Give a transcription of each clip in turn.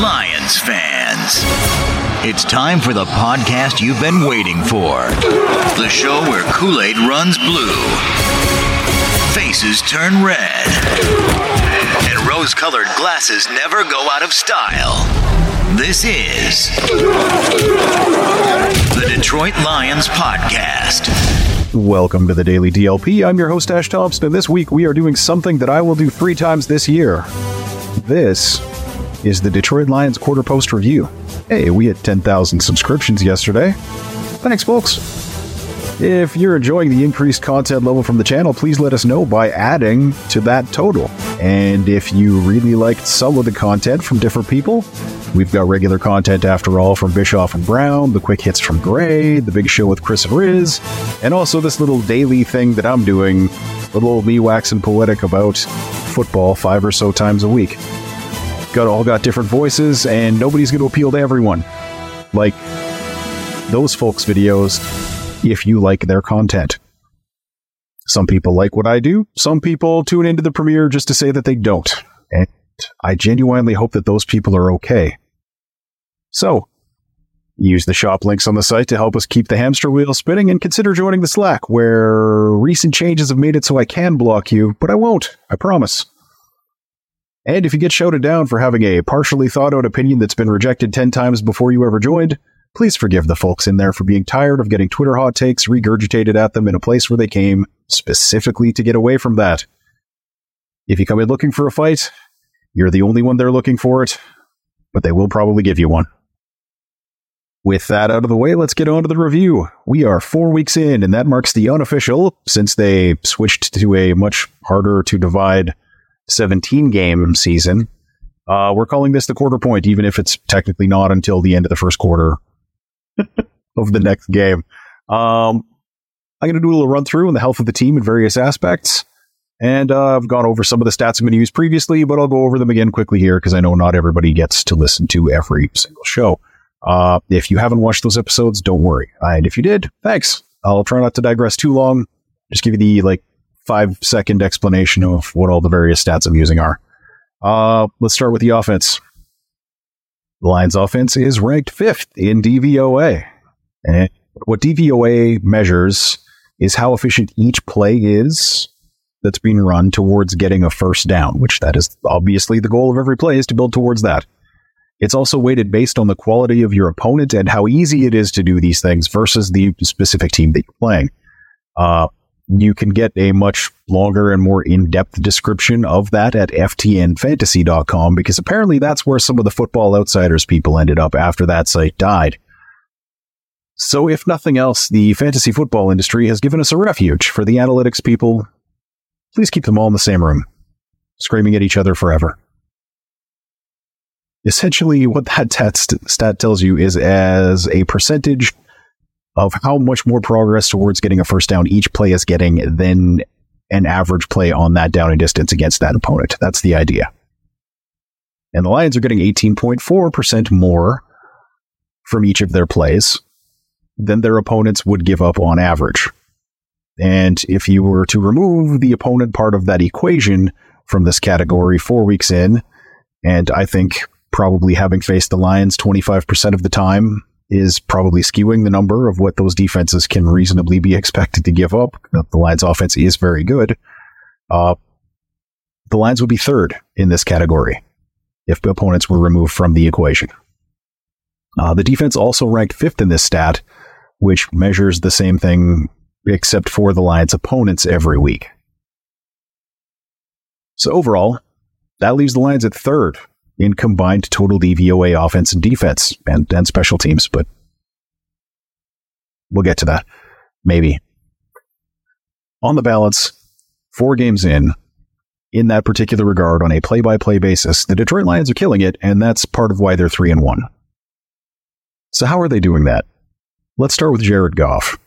Lions fans. It's time for the podcast you've been waiting for. The show where Kool Aid runs blue, faces turn red, and rose colored glasses never go out of style. This is the Detroit Lions Podcast. Welcome to the Daily DLP. I'm your host, Ash Thompson, and this week we are doing something that I will do three times this year. This is the Detroit Lions Quarter Post Review. Hey, we hit 10,000 subscriptions yesterday. Thanks, folks. If you're enjoying the increased content level from the channel, please let us know by adding to that total. And if you really liked some of the content from different people, we've got regular content after all from Bischoff and Brown, the quick hits from Gray, the big show with Chris and Riz, and also this little daily thing that I'm doing, a little me waxing poetic about football five or so times a week. Got all got different voices, and nobody's going to appeal to everyone. Like those folks' videos, if you like their content. Some people like what I do. Some people tune into the premiere just to say that they don't. And I genuinely hope that those people are okay. So, use the shop links on the site to help us keep the hamster wheel spinning and consider joining the Slack where recent changes have made it so I can block you, but I won't. I promise. And if you get shouted down for having a partially thought out opinion that's been rejected 10 times before you ever joined, please forgive the folks in there for being tired of getting Twitter hot takes regurgitated at them in a place where they came specifically to get away from that. If you come in looking for a fight, you're the only one they're looking for it, but they will probably give you one. With that out of the way, let's get on to the review. We are four weeks in, and that marks the unofficial, since they switched to a much harder to divide 17 game season. Uh, we're calling this the quarter point, even if it's technically not until the end of the first quarter of the next game. Um, I'm going to do a little run through on the health of the team in various aspects. And uh, I've gone over some of the stats I'm going to use previously, but I'll go over them again quickly here because I know not everybody gets to listen to every single show. Uh, if you haven't watched those episodes, don't worry. And if you did, thanks. I'll try not to digress too long. Just give you the like five second explanation of what all the various stats I'm using are. Uh, let's start with the offense. The Lions offense is ranked fifth in DVOA. And what DVOA measures is how efficient each play is that's being run towards getting a first down, which that is obviously the goal of every play is to build towards that. It's also weighted based on the quality of your opponent and how easy it is to do these things versus the specific team that you're playing. Uh, you can get a much longer and more in-depth description of that at ftnfantasy.com because apparently that's where some of the football outsiders people ended up after that site died. So if nothing else, the fantasy football industry has given us a refuge for the analytics people. Please keep them all in the same room, screaming at each other forever. Essentially, what that stat tells you is as a percentage of how much more progress towards getting a first down each play is getting than an average play on that down and distance against that opponent. That's the idea. And the Lions are getting 18.4% more from each of their plays than their opponents would give up on average. And if you were to remove the opponent part of that equation from this category four weeks in, and I think probably having faced the Lions 25% of the time is probably skewing the number of what those defenses can reasonably be expected to give up. The Lions offense is very good. Uh, the Lions would be third in this category if opponents were removed from the equation. Uh, the defense also ranked fifth in this stat, which measures the same thing except for the Lions' opponents every week. So overall, that leaves the Lions at third in combined total DVOA offense and defense and, and special teams, but we'll get to that. Maybe. On the balance, four games in, in that particular regard, on a play by play basis, the Detroit Lions are killing it, and that's part of why they're three and one. So, how are they doing that? Let's start with Jared Goff.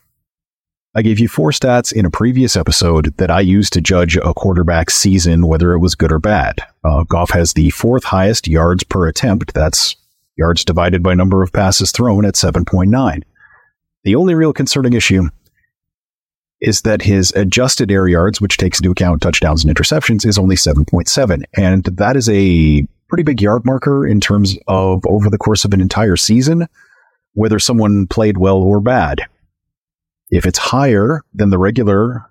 I gave you four stats in a previous episode that I used to judge a quarterback's season, whether it was good or bad. Uh, Goff has the fourth highest yards per attempt. That's yards divided by number of passes thrown at 7.9. The only real concerning issue is that his adjusted air yards, which takes into account touchdowns and interceptions, is only 7.7. And that is a pretty big yard marker in terms of over the course of an entire season, whether someone played well or bad. If it's higher than the regular,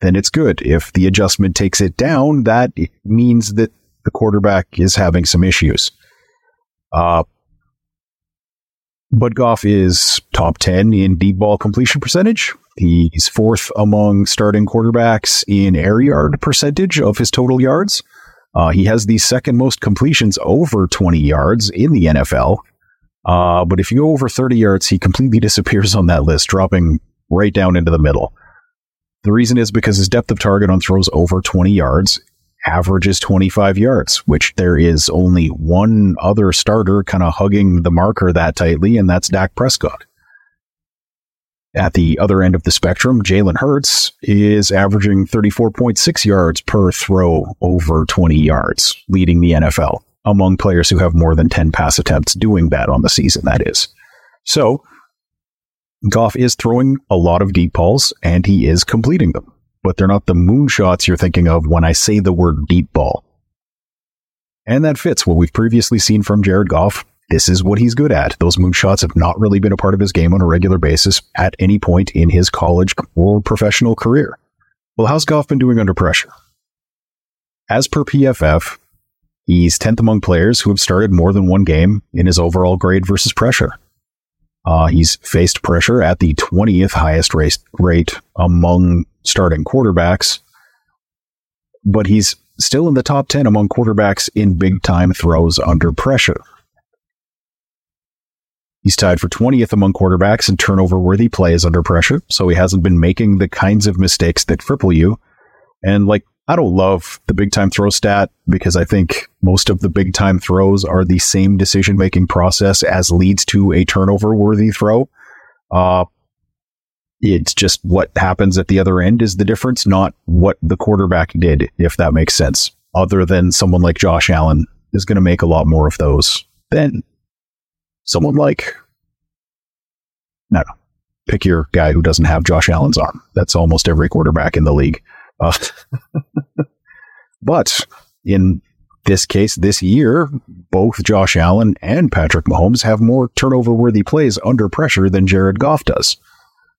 then it's good. If the adjustment takes it down, that means that the quarterback is having some issues. Uh, but Goff is top 10 in deep ball completion percentage. He's fourth among starting quarterbacks in air yard percentage of his total yards. Uh, he has the second most completions over 20 yards in the NFL. Uh, but if you go over 30 yards, he completely disappears on that list, dropping right down into the middle. The reason is because his depth of target on throws over 20 yards averages 25 yards, which there is only one other starter kind of hugging the marker that tightly, and that's Dak Prescott. At the other end of the spectrum, Jalen Hurts is averaging 34.6 yards per throw over 20 yards, leading the NFL among players who have more than 10 pass attempts doing that on the season, that is. So, Goff is throwing a lot of deep balls and he is completing them but they're not the moonshots you're thinking of when I say the word deep ball. And that fits what we've previously seen from Jared Goff. This is what he's good at. Those moonshots have not really been a part of his game on a regular basis at any point in his college or professional career. Well, how's Goff been doing under pressure? As per PFF, he's 10th among players who have started more than one game in his overall grade versus pressure. Uh, he's faced pressure at the 20th highest rate, rate among starting quarterbacks, but he's still in the top 10 among quarterbacks in big time throws under pressure. He's tied for 20th among quarterbacks in turnover worthy plays under pressure, so he hasn't been making the kinds of mistakes that cripple you. And like, I don't love the big time throw stat because I think most of the big time throws are the same decision making process as leads to a turnover worthy throw. Uh, it's just what happens at the other end is the difference, not what the quarterback did, if that makes sense. Other than someone like Josh Allen is going to make a lot more of those than someone like, no, no, pick your guy who doesn't have Josh Allen's arm. That's almost every quarterback in the league. Uh, but in this case, this year, both Josh Allen and Patrick Mahomes have more turnover worthy plays under pressure than Jared Goff does.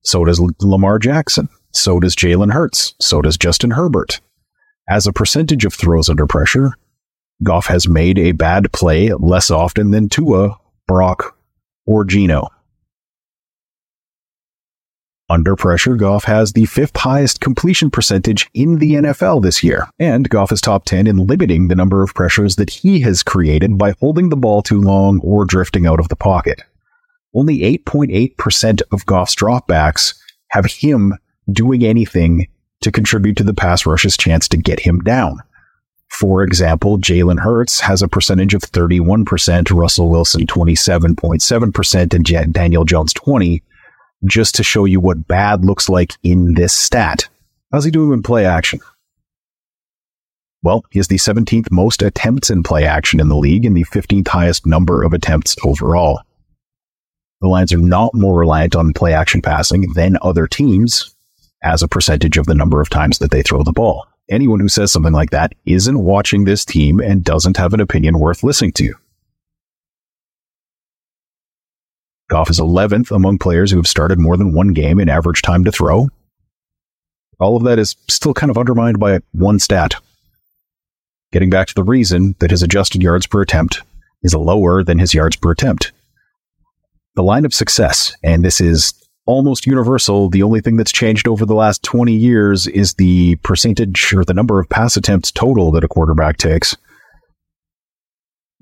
So does Lamar Jackson. So does Jalen Hurts. So does Justin Herbert. As a percentage of throws under pressure, Goff has made a bad play less often than Tua, Brock, or Geno. Under pressure, Goff has the fifth highest completion percentage in the NFL this year, and Goff is top 10 in limiting the number of pressures that he has created by holding the ball too long or drifting out of the pocket only 8.8% of Goff's dropbacks have him doing anything to contribute to the pass rush's chance to get him down. For example, Jalen Hurts has a percentage of 31%, Russell Wilson 27.7%, and Daniel Jones 20, just to show you what bad looks like in this stat. How's he doing in play action? Well, he has the 17th most attempts in play action in the league and the 15th highest number of attempts overall. The Lions are not more reliant on play action passing than other teams as a percentage of the number of times that they throw the ball. Anyone who says something like that isn't watching this team and doesn't have an opinion worth listening to. Goff is 11th among players who have started more than one game in average time to throw. All of that is still kind of undermined by one stat. Getting back to the reason that his adjusted yards per attempt is lower than his yards per attempt the line of success, and this is almost universal. The only thing that's changed over the last 20 years is the percentage or the number of pass attempts total that a quarterback takes.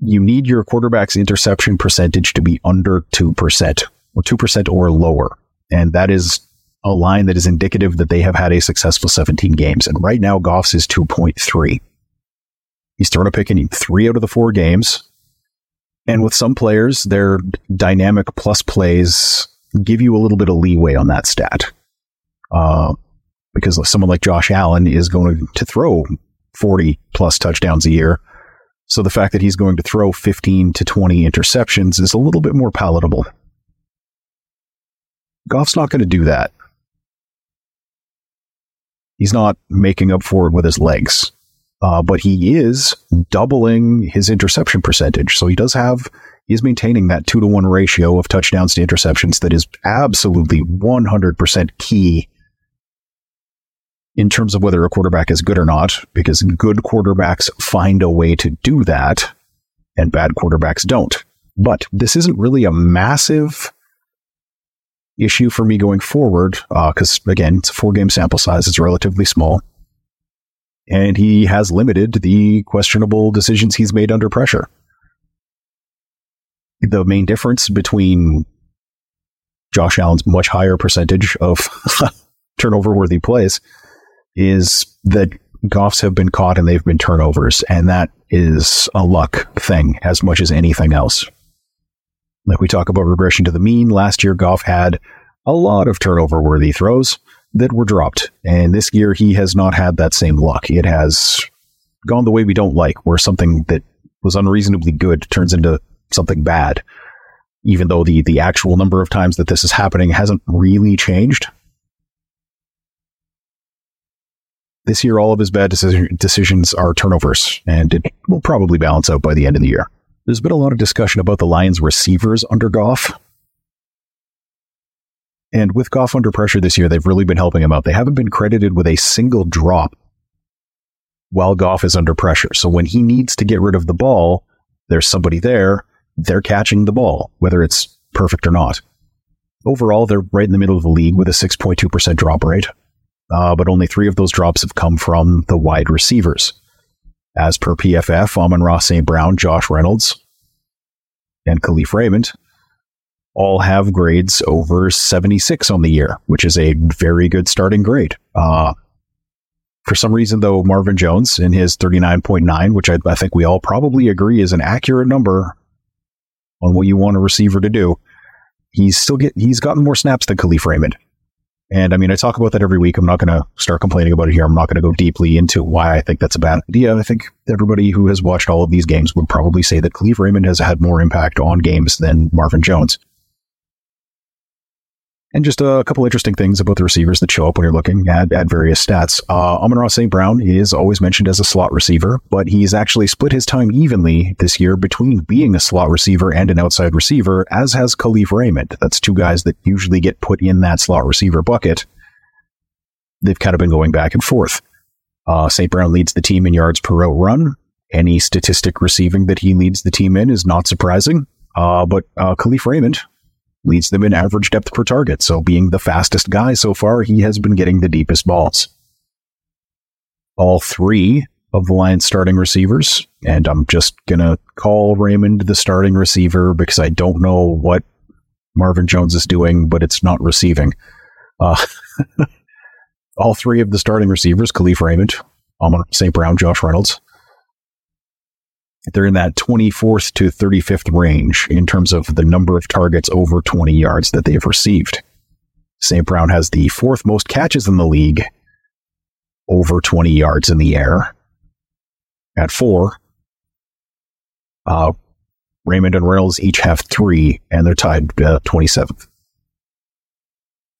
You need your quarterback's interception percentage to be under 2% or 2% or lower. And that is a line that is indicative that they have had a successful 17 games. And right now, Goff's is 2.3. He's thrown a pick in three out of the four games. And with some players, their dynamic plus plays give you a little bit of leeway on that stat. Uh, because someone like Josh Allen is going to throw 40 plus touchdowns a year. So the fact that he's going to throw 15 to 20 interceptions is a little bit more palatable. Goff's not going to do that. He's not making up for it with his legs. uh, but he is doubling his interception percentage. So he does have, he's maintaining that two to one ratio of touchdowns to interceptions that is absolutely 100% key in terms of whether a quarterback is good or not, because good quarterbacks find a way to do that and bad quarterbacks don't. But this isn't really a massive issue for me going forward, because uh, again, it's a four game sample size, it's relatively small and he has limited the questionable decisions he's made under pressure. The main difference between Josh Allen's much higher percentage of turnover worthy plays is that Goffs have been caught and they've been turnovers, and that is a luck thing as much as anything else. Like we talk about regression to the mean, last year Goff had a lot of turnover worthy throws that were dropped. And this year, he has not had that same luck. It has gone the way we don't like, where something that was unreasonably good turns into something bad, even though the, the actual number of times that this is happening hasn't really changed. This year, all of his bad decision, decisions are turnovers, and it will probably balance out by the end of the year. There's been a lot of discussion about the Lions' receivers under Goff. And with Goff under pressure this year, they've really been helping him out. They haven't been credited with a single drop while Goff is under pressure. So when he needs to get rid of the ball, there's somebody there. They're catching the ball, whether it's perfect or not. Overall, they're right in the middle of the league with a 6.2% drop rate. Uh, but only three of those drops have come from the wide receivers. As per PFF, Amon-Ra St. Brown, Josh Reynolds, and Kalif Raymond all have grades over 76 on the year, which is a very good starting grade. Uh, for some reason, though, Marvin Jones in his 39.9, which I, I, think we all probably agree is an accurate number on what you want a receiver to do, he's still get he's gotten more snaps than Kalif Raymond. And I mean, I talk about that every week. I'm not going to start complaining about it here. I'm not going to go deeply into why I think that's a bad idea. I think everybody who has watched all of these games would probably say that Kalif Raymond has had more impact on games than Marvin Jones. And just a couple interesting things about the receivers that show up when you're looking at, at various stats. Uh, Amon-Ra St. Brown is always mentioned as a slot receiver, but he's actually split his time evenly this year between being a slot receiver and an outside receiver, as has Kalif Raymond. That's two guys that usually get put in that slot receiver bucket. They've kind of been going back and forth. Uh, St. Brown leads the team in yards per route run. Any statistic receiving that he leads the team in is not surprising. Uh, but uh, Kalif Raymond leads them in average depth per target. So, being the fastest guy so far, he has been getting the deepest balls. All three of the Lions starting receivers, and I'm just going to call Raymond the starting receiver because I don't know what Marvin Jones is doing, but it's not receiving. Uh, all three of the starting receivers, Kalif Raymond, Amon St. Brown, Josh Reynolds, they're in that 24th to 35th range in terms of the number of targets over 20 yards that they've received. St. Brown has the fourth most catches in the league over 20 yards in the air at four. Uh, Raymond and Reynolds each have three, and they're tied uh, 27th.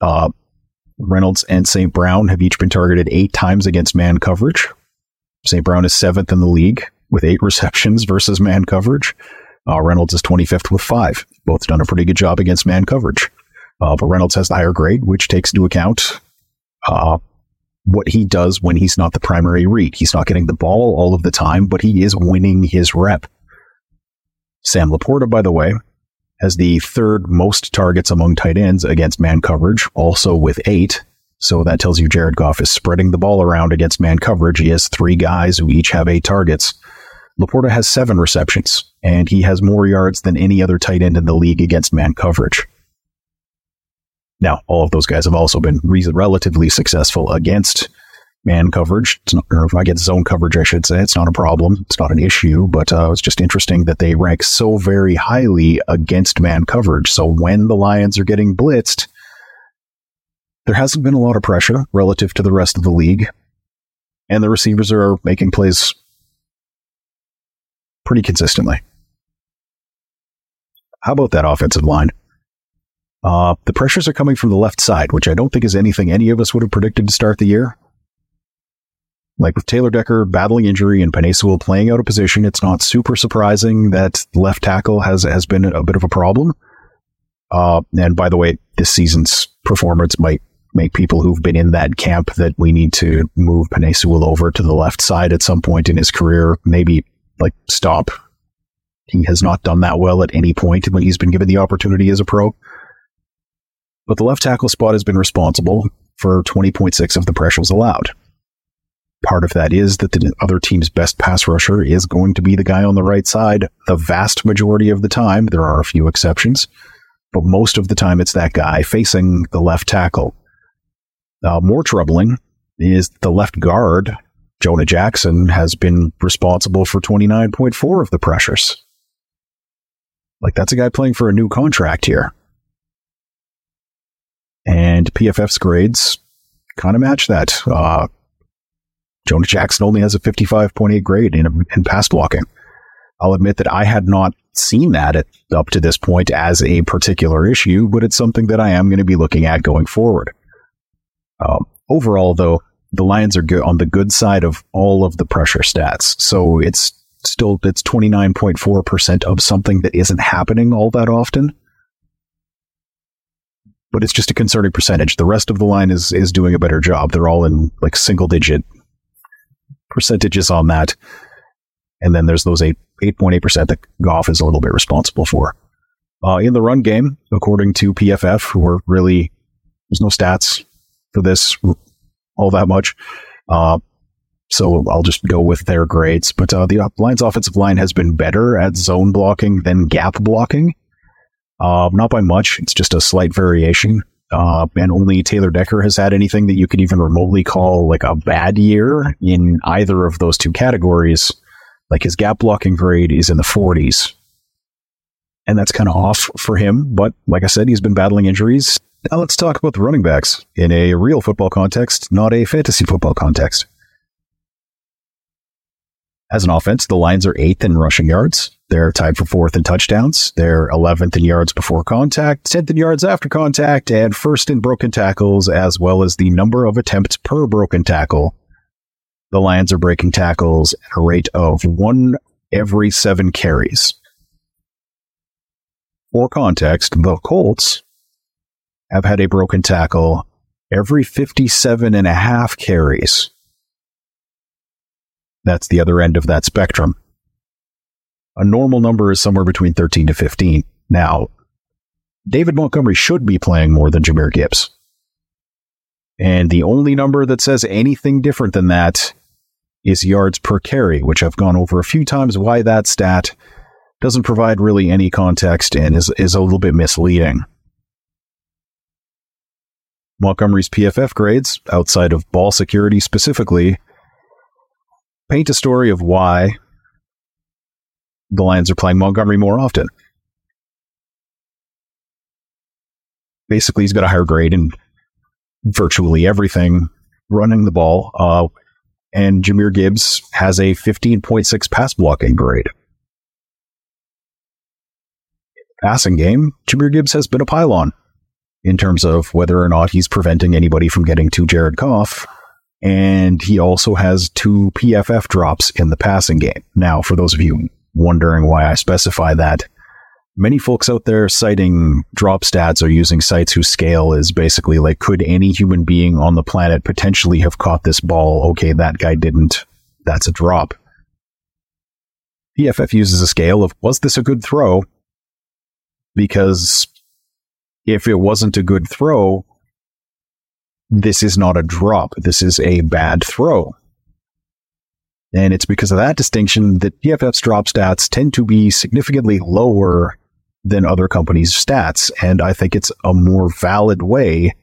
Uh, Reynolds and St. Brown have each been targeted eight times against man coverage. St. Brown is seventh in the league with eight receptions versus man coverage. Uh, Reynolds is 25th with five. Both done a pretty good job against man coverage. Uh, but Reynolds has the higher grade, which takes into account uh, what he does when he's not the primary read. He's not getting the ball all of the time, but he is winning his rep. Sam LaPorta, by the way, has the third most targets among tight ends against man coverage, also with eight. So that tells you Jared Goff is spreading the ball around against man coverage. He has three guys who each have eight targets. LaPorta has seven receptions, and he has more yards than any other tight end in the league against man coverage. Now, all of those guys have also been re- relatively successful against man coverage, not, or against zone coverage, I should say. It's not a problem. It's not an issue, but uh, it's just interesting that they rank so very highly against man coverage. So when the Lions are getting blitzed, there hasn't been a lot of pressure relative to the rest of the league, and the receivers are making plays pretty consistently. How about that offensive line? Uh, the pressures are coming from the left side, which I don't think is anything any of us would have predicted to start the year. Like with Taylor Decker battling injury and Penei playing out of position, it's not super surprising that left tackle has has been a bit of a problem. Uh, and by the way, this season's performance might make people who've been in that camp that we need to move Penei over to the left side at some point in his career, maybe like stop. He has not done that well at any point when he's been given the opportunity as a pro. But the left tackle spot has been responsible for 20.6 of the pressures allowed. Part of that is that the other team's best pass rusher is going to be the guy on the right side the vast majority of the time. There are a few exceptions, but most of the time it's that guy facing the left tackle. Uh, more troubling is the left guard, Jonah Jackson, has been responsible for 29.4 of the pressures. Like, that's a guy playing for a new contract here. And PFF's grades kind of match that. Uh, Jonah Jackson only has a 55.8 grade in, in pass blocking. I'll admit that I had not seen that at, up to this point as a particular issue, but it's something that I am going to be looking at going forward. Um, overall, though, the Lions are good on the good side of all of the pressure stats. So it's still it's 29.4% of something that isn't happening all that often. But it's just a concerning percentage. The rest of the line is is doing a better job. They're all in like single digit percentages on that. And then there's those 8 8.8% that Goff is a little bit responsible for. Uh, in the run game, according to PFF, who are really there's no stats for this all that much. Uh, so I'll just go with their grades. But uh, the Lions offensive line has been better at zone blocking than gap blocking. Uh, not by much. It's just a slight variation. Uh, and only Taylor Decker has had anything that you could even remotely call like a bad year in either of those two categories. Like his gap blocking grade is in the 40s. And that's kind of off for him. But like I said, he's been battling injuries. Now let's talk about the running backs in a real football context, not a fantasy football context. As an offense, the Lions are eighth in rushing yards. They're tied for fourth in touchdowns. They're 11th in yards before contact, 10th in yards after contact, and first in broken tackles, as well as the number of attempts per broken tackle. The Lions are breaking tackles at a rate of one every seven carries. For context, the Colts have had a broken tackle every 57 and a half carries. That's the other end of that spectrum. A normal number is somewhere between 13 to 15. Now, David Montgomery should be playing more than Jahmyr Gibbs. And the only number that says anything different than that is yards per carry, which I've gone over a few times why that stat doesn't provide really any context and is, is a little bit misleading. Montgomery's PFF grades, outside of ball security specifically, paint a story of why the Lions are playing Montgomery more often. Basically, he's got a higher grade in virtually everything running the ball. Uh, and Jahmyr Gibbs has a 15.6 pass blocking grade. Passing game, Jahmyr Gibbs has been a pylon in terms of whether or not he's preventing anybody from getting to Jared Goff. And he also has two PFF drops in the passing game. Now, for those of you wondering why I specify that, many folks out there citing drop stats are using sites whose scale is basically like, could any human being on the planet potentially have caught this ball? Okay, that guy didn't. That's a drop. PFF uses a scale of, was this a good throw? Because if it wasn't a good throw, this is not a drop. This is a bad throw. And it's because of that distinction that PFF's drop stats tend to be significantly lower than other companies' stats. And I think it's a more valid way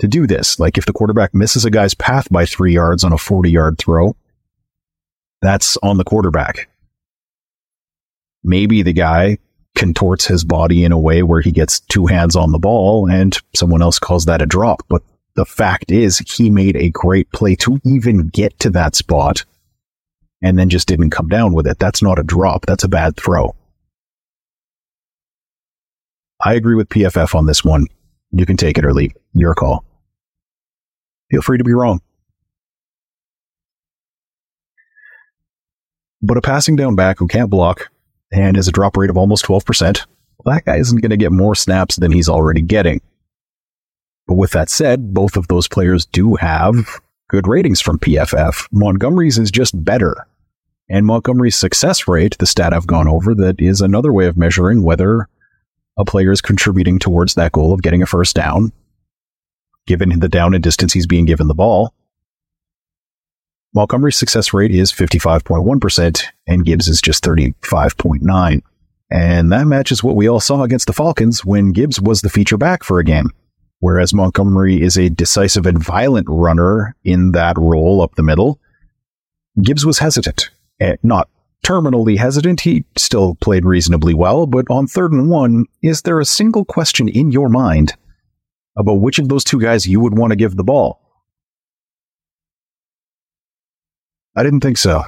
to do this. Like if the quarterback misses a guy's path by three yards on a 40 yard throw, that's on the quarterback. Maybe the guy contorts his body in a way where he gets two hands on the ball and someone else calls that a drop. But the fact is, he made a great play to even get to that spot and then just didn't come down with it. That's not a drop. That's a bad throw. I agree with PFF on this one. You can take it or leave. Your call. Feel free to be wrong. But a passing down back who can't block and has a drop rate of almost 12%, well, that guy isn't going to get more snaps than he's already getting. But with that said, both of those players do have good ratings from PFF. Montgomery's is just better. And Montgomery's success rate, the stat I've gone over, that is another way of measuring whether a player is contributing towards that goal of getting a first down, given the down and distance he's being given the ball. Montgomery's success rate is 55.1%, and Gibbs is just 35.9. And that matches what we all saw against the Falcons when Gibbs was the feature back for a game. Whereas Montgomery is a decisive and violent runner in that role up the middle, Gibbs was hesitant. Eh, not terminally hesitant, he still played reasonably well, but on third and one, is there a single question in your mind about which of those two guys you would want to give the ball? I didn't think so.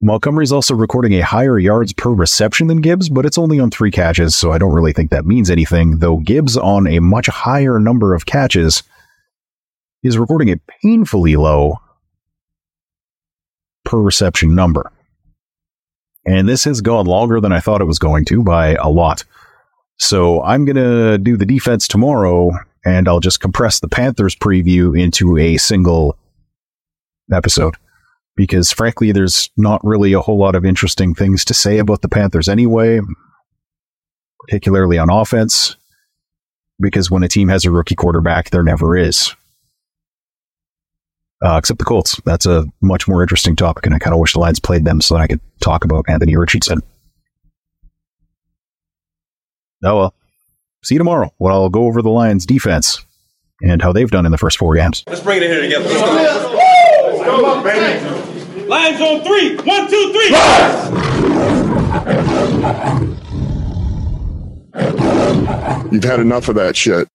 Montgomery's also recording a higher yards per reception than Gibbs, but it's only on three catches, so I don't really think that means anything, though Gibbs on a much higher number of catches is recording a painfully low per reception number. And this has gone longer than I thought it was going to by a lot. So I'm going to do the defense tomorrow, and I'll just compress the Panthers preview into a single episode because frankly, there's not really a whole lot of interesting things to say about the Panthers anyway, particularly on offense, because when a team has a rookie quarterback, there never is. Uh, except the Colts. That's a much more interesting topic, and I kind of wish the Lions played them so that I could talk about Anthony Richardson. Oh well. See you tomorrow when I'll go over the Lions defense and how they've done in the first four games. Let's bring it in here together. Let's go. Let's go, baby. Lions on three. One, two, three. You've had enough of that shit.